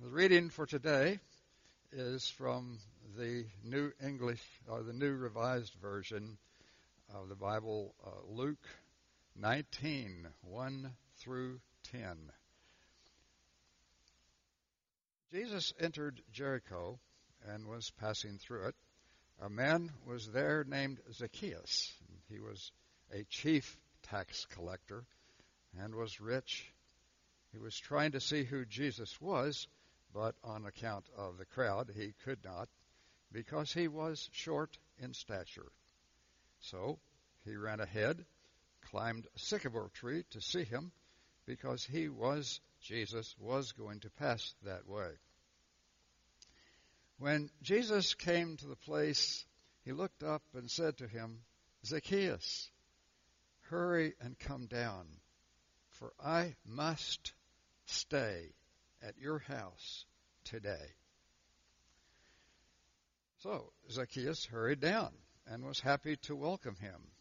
The reading for today is from the New English or the New Revised Version of the Bible, uh, Luke 19, 1 through 10. Jesus entered Jericho and was passing through it. A man was there named Zacchaeus. He was a chief tax collector and was rich. He was trying to see who Jesus was but on account of the crowd he could not, because he was short in stature. So he ran ahead, climbed a sycamore tree to see him, because he was, Jesus was going to pass that way. When Jesus came to the place, he looked up and said to him, Zacchaeus, hurry and come down, for I must stay at your house today. So Zacchaeus hurried down and was happy to welcome him.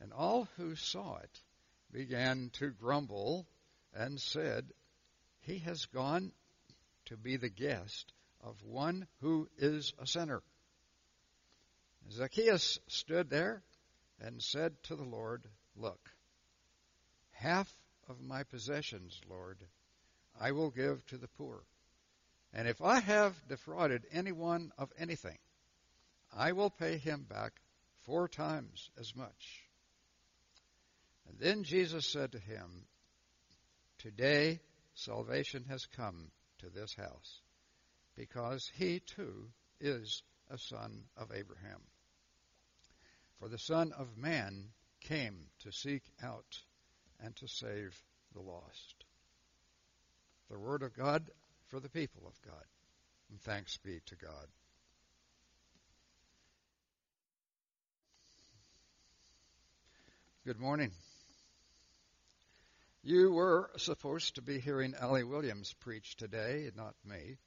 And all who saw it began to grumble and said, He has gone to be the guest of one who is a sinner. Zacchaeus stood there and said to the Lord, Look, half of my possessions, Lord, I will give to the poor. And if I have defrauded anyone of anything, I will pay him back four times as much. And then Jesus said to him, Today salvation has come to this house, because he too is a son of Abraham. For the Son of Man came to seek out and to save the lost. The Word of God for the people of God. And thanks be to God. Good morning. You were supposed to be hearing Allie Williams preach today, not me.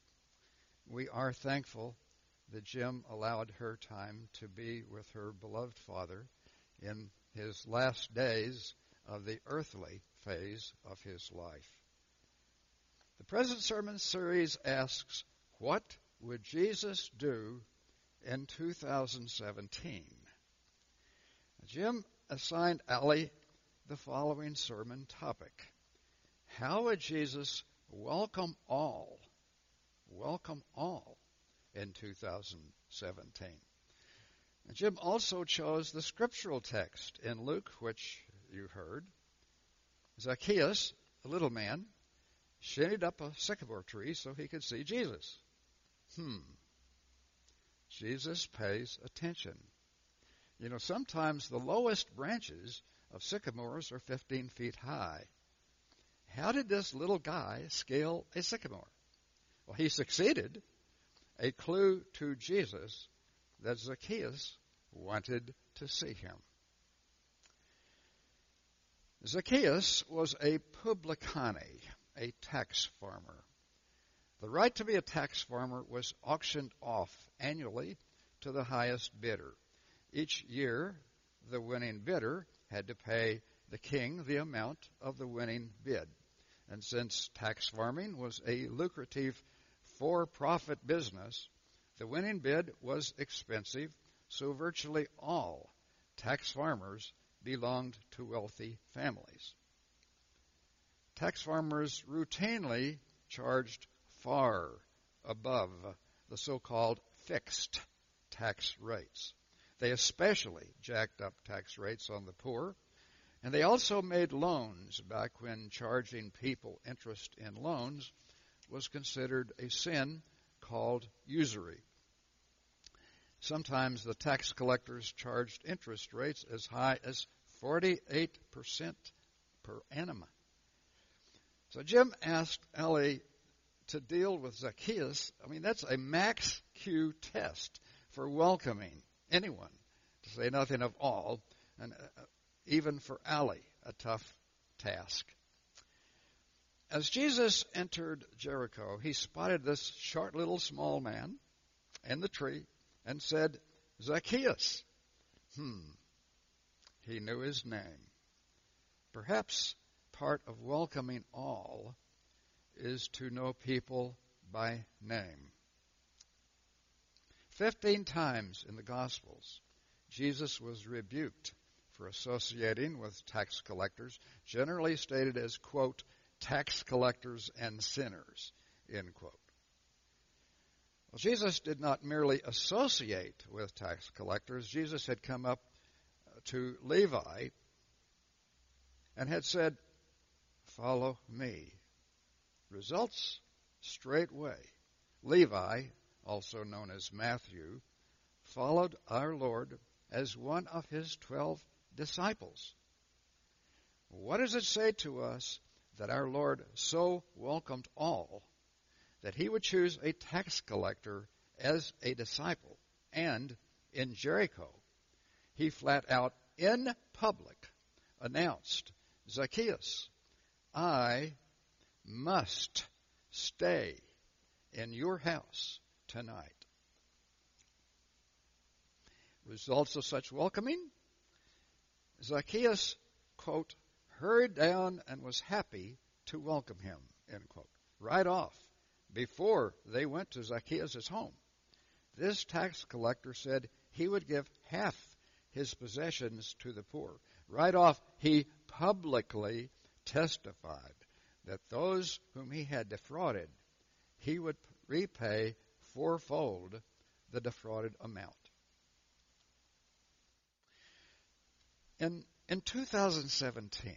We are thankful that Jim allowed her time to be with her beloved father in his last days of the earthly phase of his life. The present sermon series asks, What would Jesus do in 2017? Jim assigned Allie the following sermon topic How would Jesus welcome all, welcome all in 2017? Jim also chose the scriptural text in Luke, which you heard. Zacchaeus, a little man, shaded up a sycamore tree so he could see Jesus. Hmm. Jesus pays attention. You know, sometimes the lowest branches of sycamores are 15 feet high. How did this little guy scale a sycamore? Well, he succeeded. A clue to Jesus that Zacchaeus wanted to see him. Zacchaeus was a publicani, a tax farmer. The right to be a tax farmer was auctioned off annually to the highest bidder. Each year, the winning bidder had to pay the king the amount of the winning bid. And since tax farming was a lucrative for profit business, the winning bid was expensive, so virtually all tax farmers belonged to wealthy families. Tax farmers routinely charged far above the so-called fixed tax rates. They especially jacked up tax rates on the poor, and they also made loans back when charging people interest in loans was considered a sin called usury. Sometimes the tax collectors charged interest rates as high as 48% per annum. So Jim asked Allie to deal with Zacchaeus. I mean, that's a max Q test for welcoming anyone, to say nothing of all, and uh, even for Allie, a tough task. As Jesus entered Jericho, he spotted this short little small man in the tree and said, Zacchaeus. Hmm. He knew his name. Perhaps part of welcoming all is to know people by name. Fifteen times in the Gospels, Jesus was rebuked for associating with tax collectors, generally stated as, quote, tax collectors and sinners, end quote. Well, Jesus did not merely associate with tax collectors. Jesus had come up to Levi and had said, Follow me. Results straightway. Levi, also known as Matthew, followed our Lord as one of his twelve disciples. What does it say to us that our Lord so welcomed all that he would choose a tax collector as a disciple? And in Jericho, he flat out in public announced, Zacchaeus, I must stay in your house tonight. Results of such welcoming? Zacchaeus, quote, hurried down and was happy to welcome him, end quote. Right off, before they went to Zacchaeus' home. This tax collector said he would give half his possessions to the poor. Right off, he publicly testified that those whom he had defrauded, he would repay fourfold the defrauded amount. In, in 2017,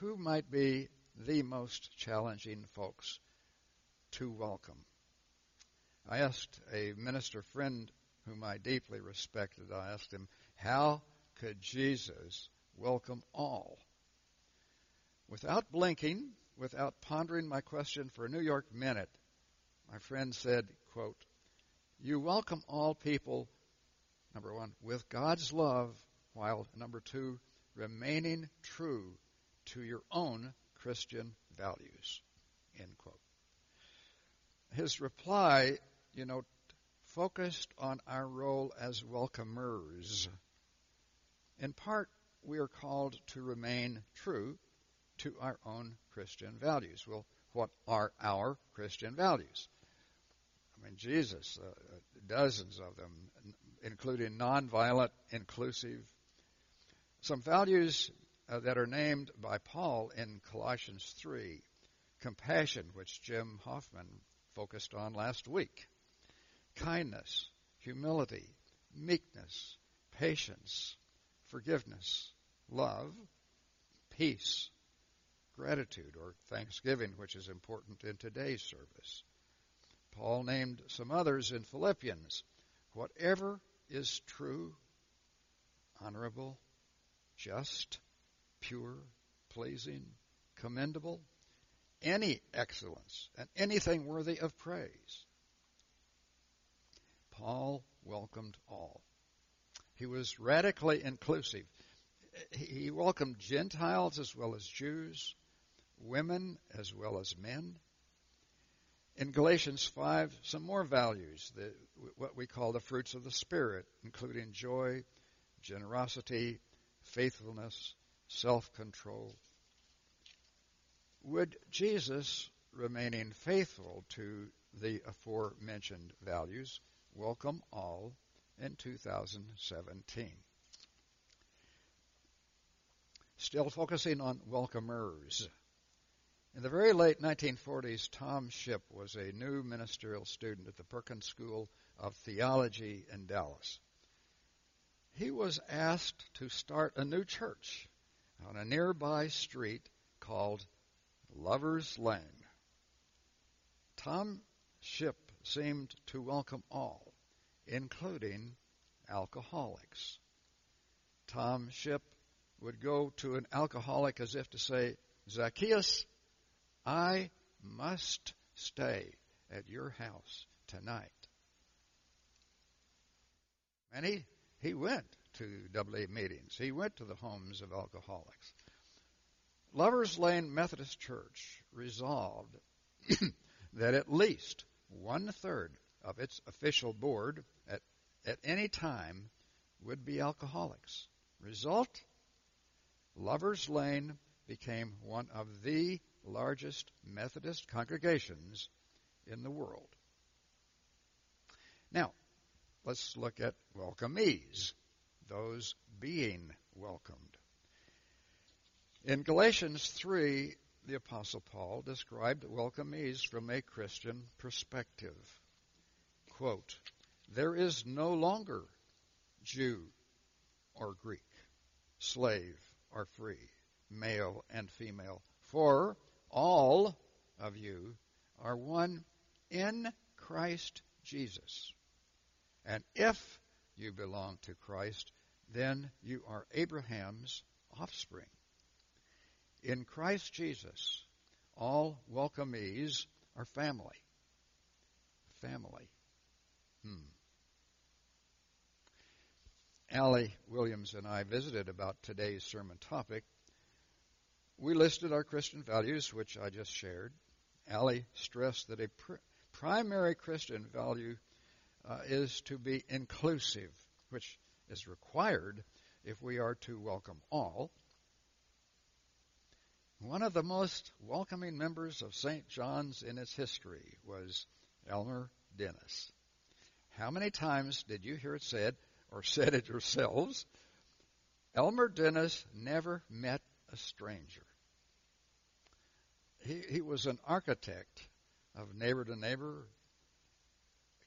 who might be the most challenging folks to welcome? I asked a minister friend whom I deeply respected, I asked him, how could Jesus welcome all? Without blinking, without pondering my question for a New York minute, my friend said, quote, You welcome all people, number one, with God's love, while, number two, remaining true to your own Christian values. End quote. His reply, you know, focused on our role as welcomers. In part, we are called to remain true to our own Christian values. Well, what are our Christian values? I mean, Jesus, uh, dozens of them, including nonviolent, inclusive. Some values uh, that are named by Paul in Colossians 3 compassion, which Jim Hoffman focused on last week, kindness, humility, meekness, patience, forgiveness, love, peace, gratitude, or thanksgiving, which is important in today's service. Paul named some others in Philippians. Whatever is true, honorable, just, pure, pleasing, commendable, any excellence, and anything worthy of praise. Paul welcomed all. He was radically inclusive. He welcomed Gentiles as well as Jews, women as well as men. In Galatians 5, some more values, the, what we call the fruits of the Spirit, including joy, generosity, faithfulness, self control. Would Jesus, remaining faithful to the aforementioned values, welcome all in 2017? Still focusing on welcomers. In the very late 1940s, Tom Shipp was a new ministerial student at the Perkins School of Theology in Dallas. He was asked to start a new church on a nearby street called Lover's Lane. Tom Shipp seemed to welcome all, including alcoholics. Tom Shipp would go to an alcoholic as if to say, Zacchaeus, I must stay at your house tonight. And he, he went to AA meetings. He went to the homes of alcoholics. Lovers Lane Methodist Church resolved that at least one third of its official board at, at any time would be alcoholics. Result? Lovers Lane became one of the largest Methodist congregations in the world. Now, let's look at welcomees, those being welcomed. In Galatians 3, the Apostle Paul described welcomees from a Christian perspective. Quote, There is no longer Jew or Greek, slave or free, male and female, for all of you are one in Christ Jesus. And if you belong to Christ, then you are Abraham's offspring. In Christ Jesus, all welcomees are family. Family. Hmm. Allie Williams and I visited about today's sermon topic. We listed our Christian values, which I just shared. Allie stressed that a pr- primary Christian value uh, is to be inclusive, which is required if we are to welcome all. One of the most welcoming members of St. John's in its history was Elmer Dennis. How many times did you hear it said, or said it yourselves? Elmer Dennis never met a stranger. He, he was an architect of neighbor to neighbor.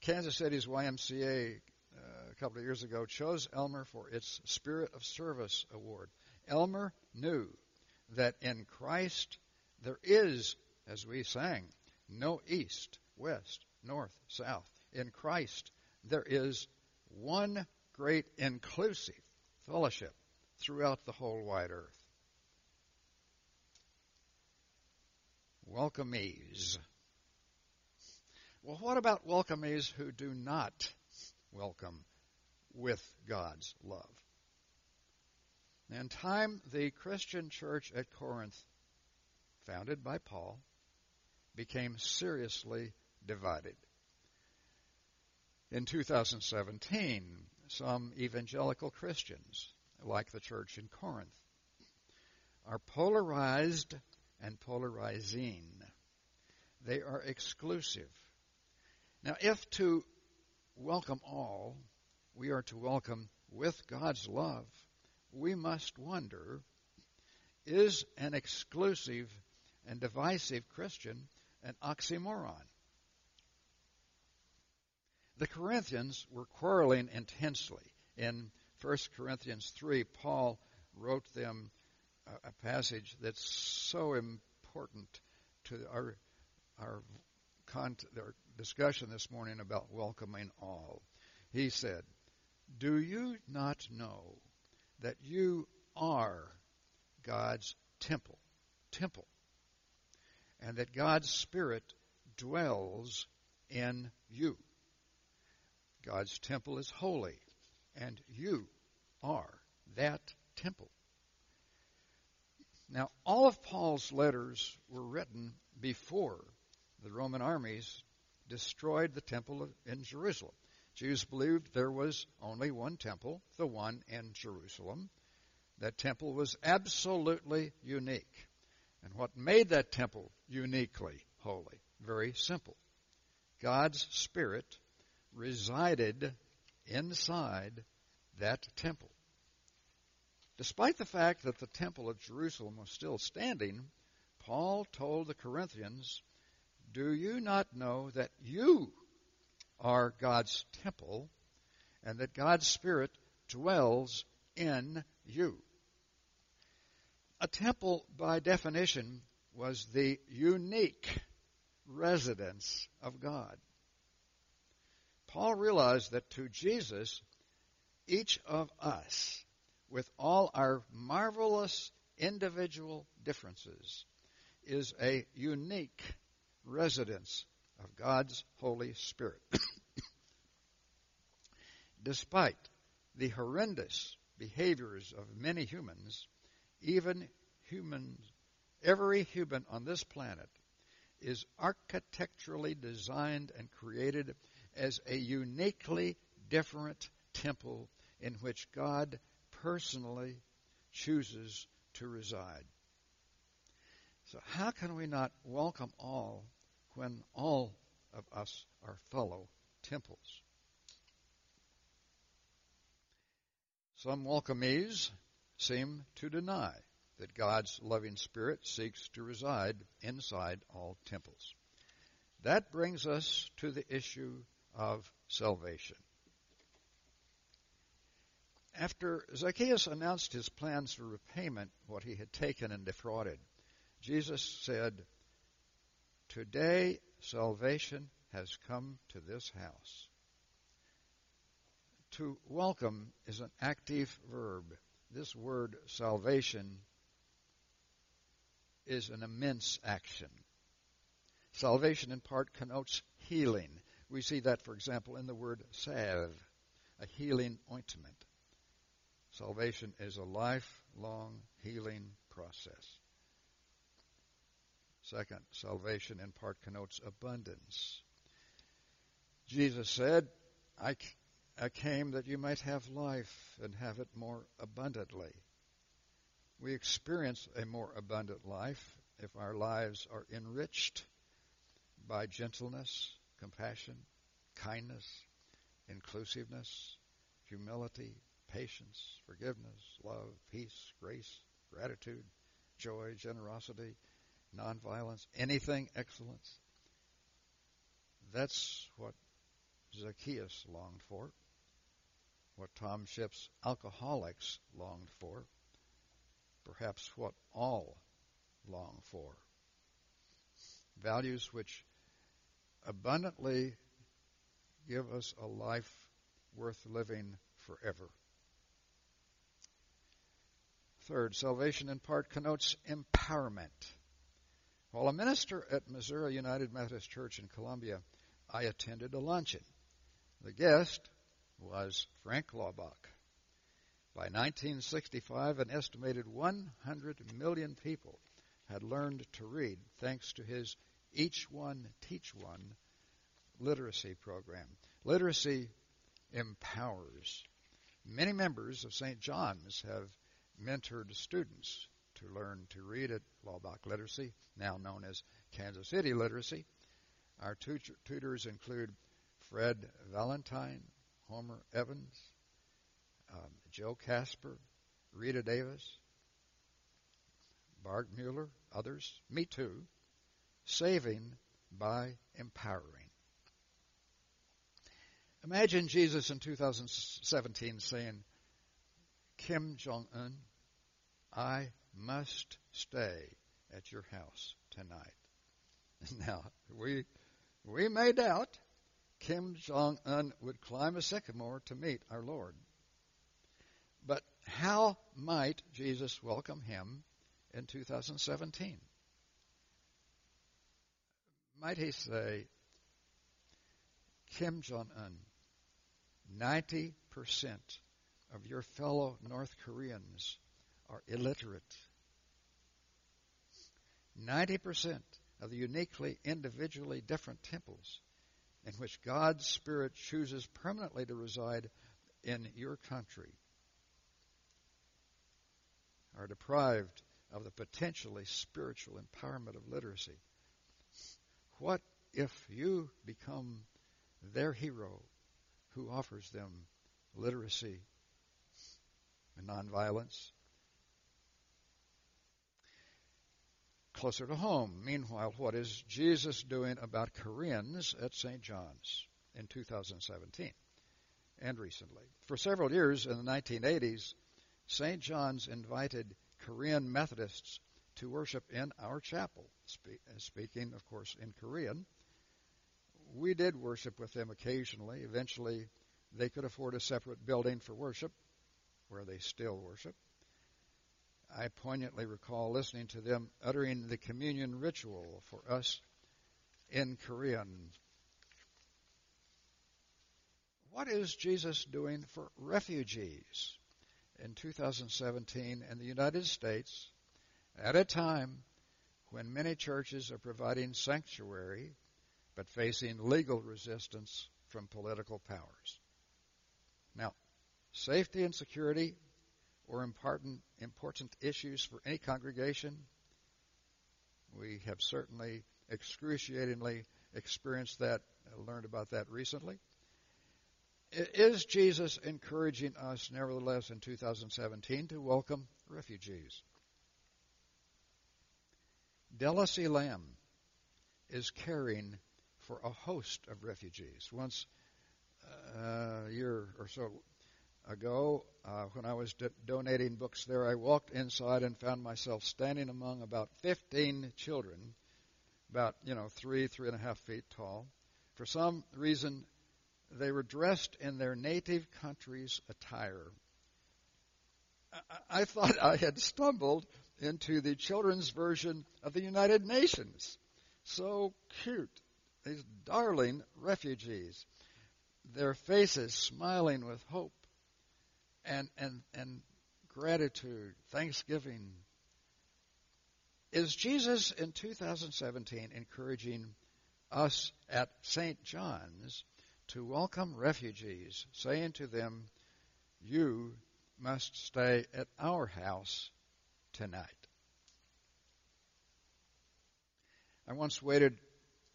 Kansas City's YMCA uh, a couple of years ago chose Elmer for its Spirit of Service Award. Elmer knew that in Christ there is, as we sang, no east, west, north, south. In Christ there is one great inclusive fellowship throughout the whole wide earth. Welcomees. Well, what about welcomees who do not welcome with God's love? In time, the Christian church at Corinth, founded by Paul, became seriously divided. In 2017, some evangelical Christians, like the church in Corinth, are polarized and polarizing. They are exclusive. Now, if to welcome all, we are to welcome with God's love, we must wonder is an exclusive and divisive Christian an oxymoron? The Corinthians were quarreling intensely. In 1 Corinthians 3, Paul wrote them a, passage that's so important to our, our, our discussion this morning about welcoming all. He said, Do you not know that you are God's temple, temple, and that God's Spirit dwells in you. God's temple is holy, and you are that temple. Now, all of Paul's letters were written before the Roman armies destroyed the temple in Jerusalem. Jews believed there was only one temple, the one in Jerusalem. That temple was absolutely unique. And what made that temple uniquely holy? Very simple. God's Spirit resided inside that temple. Despite the fact that the temple of Jerusalem was still standing, Paul told the Corinthians, Do you not know that you are God's temple, and that God's Spirit dwells in you. A temple, by definition, was the unique residence of God. Paul realized that to Jesus, each of us, with all our marvelous individual differences, is a unique residence of God's Holy Spirit. Despite the horrendous behaviors of many humans, even humans, every human on this planet is architecturally designed and created as a uniquely different temple in which God personally chooses to reside. So, how can we not welcome all when all of us are fellow temples. Some welcomees seem to deny that God's loving Spirit seeks to reside inside all temples. That brings us to the issue of salvation. After Zacchaeus announced his plans for repayment, what he had taken and defrauded, Jesus said, Today salvation has come to this house. To welcome is an active verb. This word salvation is an immense action. Salvation in part connotes healing. We see that, for example, in the word salve, a healing ointment. Salvation is a lifelong healing process. Second, salvation in part connotes abundance. Jesus said, I, I came that you might have life and have it more abundantly. We experience a more abundant life if our lives are enriched by gentleness, compassion, kindness, inclusiveness, humility, patience, forgiveness, love, peace, grace, gratitude, joy, generosity, nonviolence, anything excellence. That's what Zacchaeus longed for, what Tom Shipp's alcoholics longed for, perhaps what all long for. Values which abundantly give us a life worth living forever. Third, salvation in part connotes empowerment. While a minister at Missouri United Methodist Church in Columbia, I attended a luncheon. The guest was Frank Laubach. By 1965, an estimated 100 million people had learned to read thanks to his Each One Teach One literacy program. Literacy empowers. Many members of St. John's have mentored students to learn to read at Laubach Literacy, now known as Kansas City Literacy. Our tutors include Fred Valentine, Homer Evans, um, Joe Casper, Rita Davis, Bart Mueller, others, me too, saving by empowering. Imagine Jesus in 2017 saying, Kim Jong un, I must stay at your house tonight. Now, we, we may doubt Kim Jong un would climb a sycamore to meet our Lord. But how might Jesus welcome him in 2017? Might he say, Kim Jong un, 90% of your fellow North Koreans are illiterate. 90% of the uniquely, individually different temples in which God's Spirit chooses permanently to reside in your country are deprived of the potentially spiritual empowerment of literacy. What if you become their hero who offers them literacy and nonviolence? Closer to home, meanwhile, what is Jesus doing about Koreans at St. John's in 2017 and recently? For several years in the 1980s, St. John's invited Korean Methodists to worship in our chapel, speaking, of course, in Korean. We did worship with them occasionally. Eventually, they could afford a separate building for worship, where they still worship. I poignantly recall listening to them uttering the communion ritual for us in Korean. What is Jesus doing for refugees? in 2017 in the United States at a time when many churches are providing sanctuary but facing legal resistance from political powers. Safety and security are important, important issues for any congregation. We have certainly excruciatingly experienced that, learned about that recently. Is Jesus encouraging us, nevertheless, in 2017 to welcome refugees? Della C. Lamb is caring for a host of refugees. Once uh, a year or so ago, uh, when I was do- donating books there, I walked inside and found myself standing among about 15 children, about, you know, three, three and a half feet tall. For some reason, they were dressed in their native country's attire. I, I thought I had stumbled into the children's version of the United Nations. So cute. These darling refugees. Their faces smiling with hope and, and, and gratitude, thanksgiving. Is Jesus in 2017 encouraging us at St. John's to welcome refugees, saying to them, You must stay at our house tonight? I once waited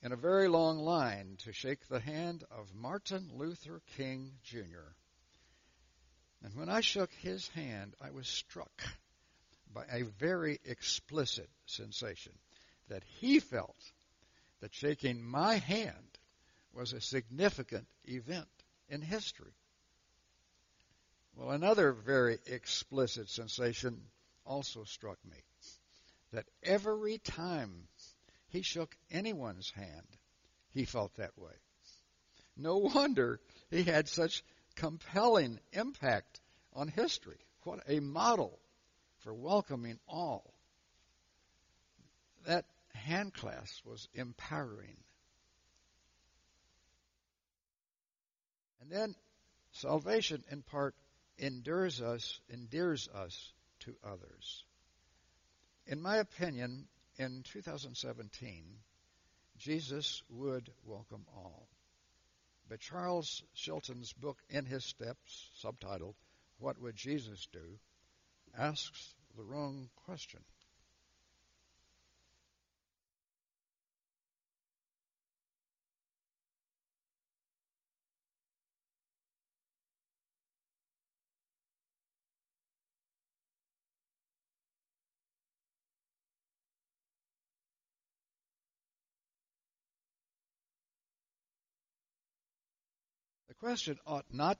in a very long line to shake the hand of Martin Luther King Jr. And when I shook his hand, I was struck by a very explicit sensation that he felt that shaking my hand was a significant event in history. Well, another very explicit sensation also struck me that every time he shook anyone's hand, he felt that way. No wonder he had such compelling impact on history. What a model for welcoming all. That hand clasp was empowering. And then salvation in part endures us, endears us to others. In my opinion, in 2017, Jesus would welcome all. But Charles Sheldon's book, In His Steps, subtitled, What Would Jesus Do, asks the wrong question. Question ought not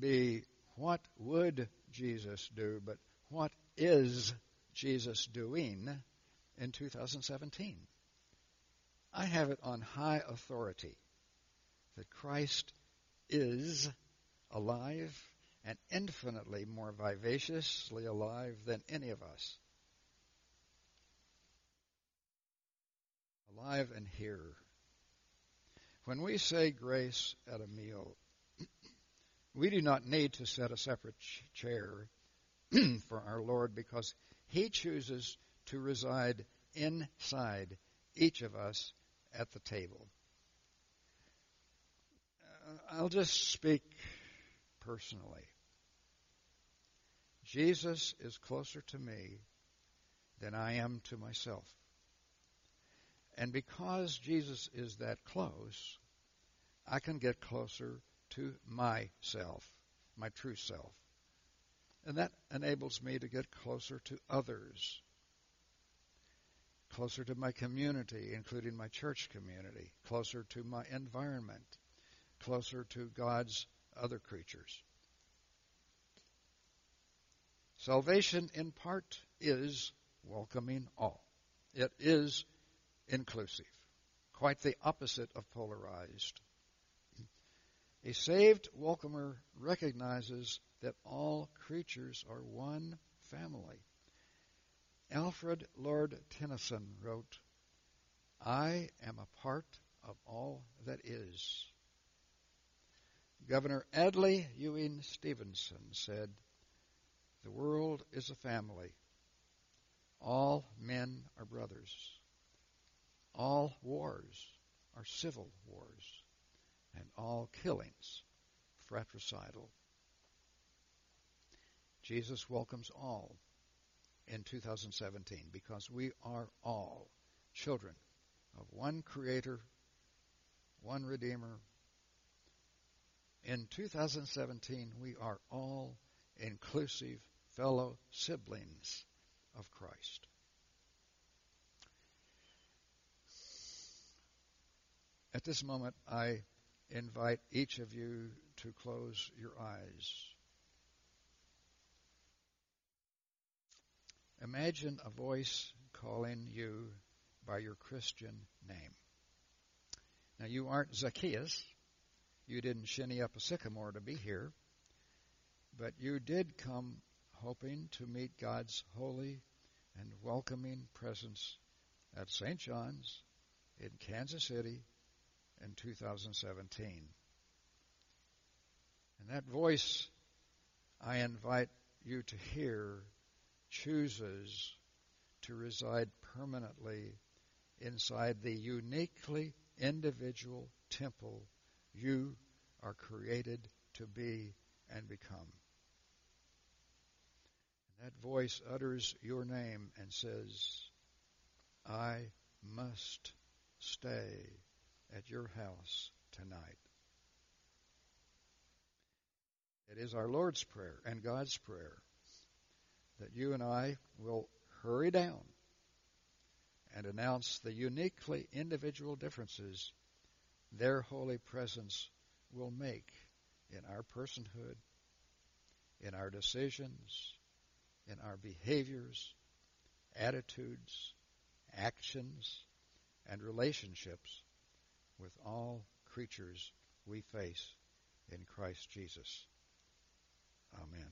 be what would Jesus do, but what is Jesus doing in 2017? I have it on high authority that Christ is alive and infinitely more vivaciously alive than any of us. Alive and here. When we say grace at a meal, we do not need to set a separate chair for our Lord because He chooses to reside inside each of us at the table. Uh, I'll just speak personally. Jesus is closer to me than I am to myself. And because Jesus is that close, I can get closer to myself, my true self. And that enables me to get closer to others, closer to my community, including my church community, closer to my environment, closer to God's other creatures. Salvation, in part, is welcoming all. It is inclusive, quite the opposite of polarized. A saved welcomer recognizes that all creatures are one family. Alfred Lord Tennyson wrote, I am a part of all that is. Governor Adlai Ewing Stevenson said, The world is a family. All men are brothers. All wars are civil wars and all killings fratricidal. Jesus welcomes all in 2017 because we are all children of one Creator one Redeemer. In 2017, we are all inclusive fellow siblings of Christ. At this moment, I invite each of you to close your eyes. Imagine a voice calling you by your Christian name. Now, you aren't Zacchaeus. You didn't shinny up a sycamore to be here. But you did come hoping to meet God's holy and welcoming presence at St. John's in Kansas City in 2017. And that voice I invite you to hear chooses to reside permanently inside the uniquely individual temple you are created to be and become. That voice utters your name and says, I must stay at your house tonight. It is our Lord's prayer and God's prayer that you and I will hurry down and announce the uniquely individual differences their holy presence will make in our personhood, in our decisions, in our behaviors, attitudes, actions, and relationships with all creatures we face in Christ Jesus. Amen.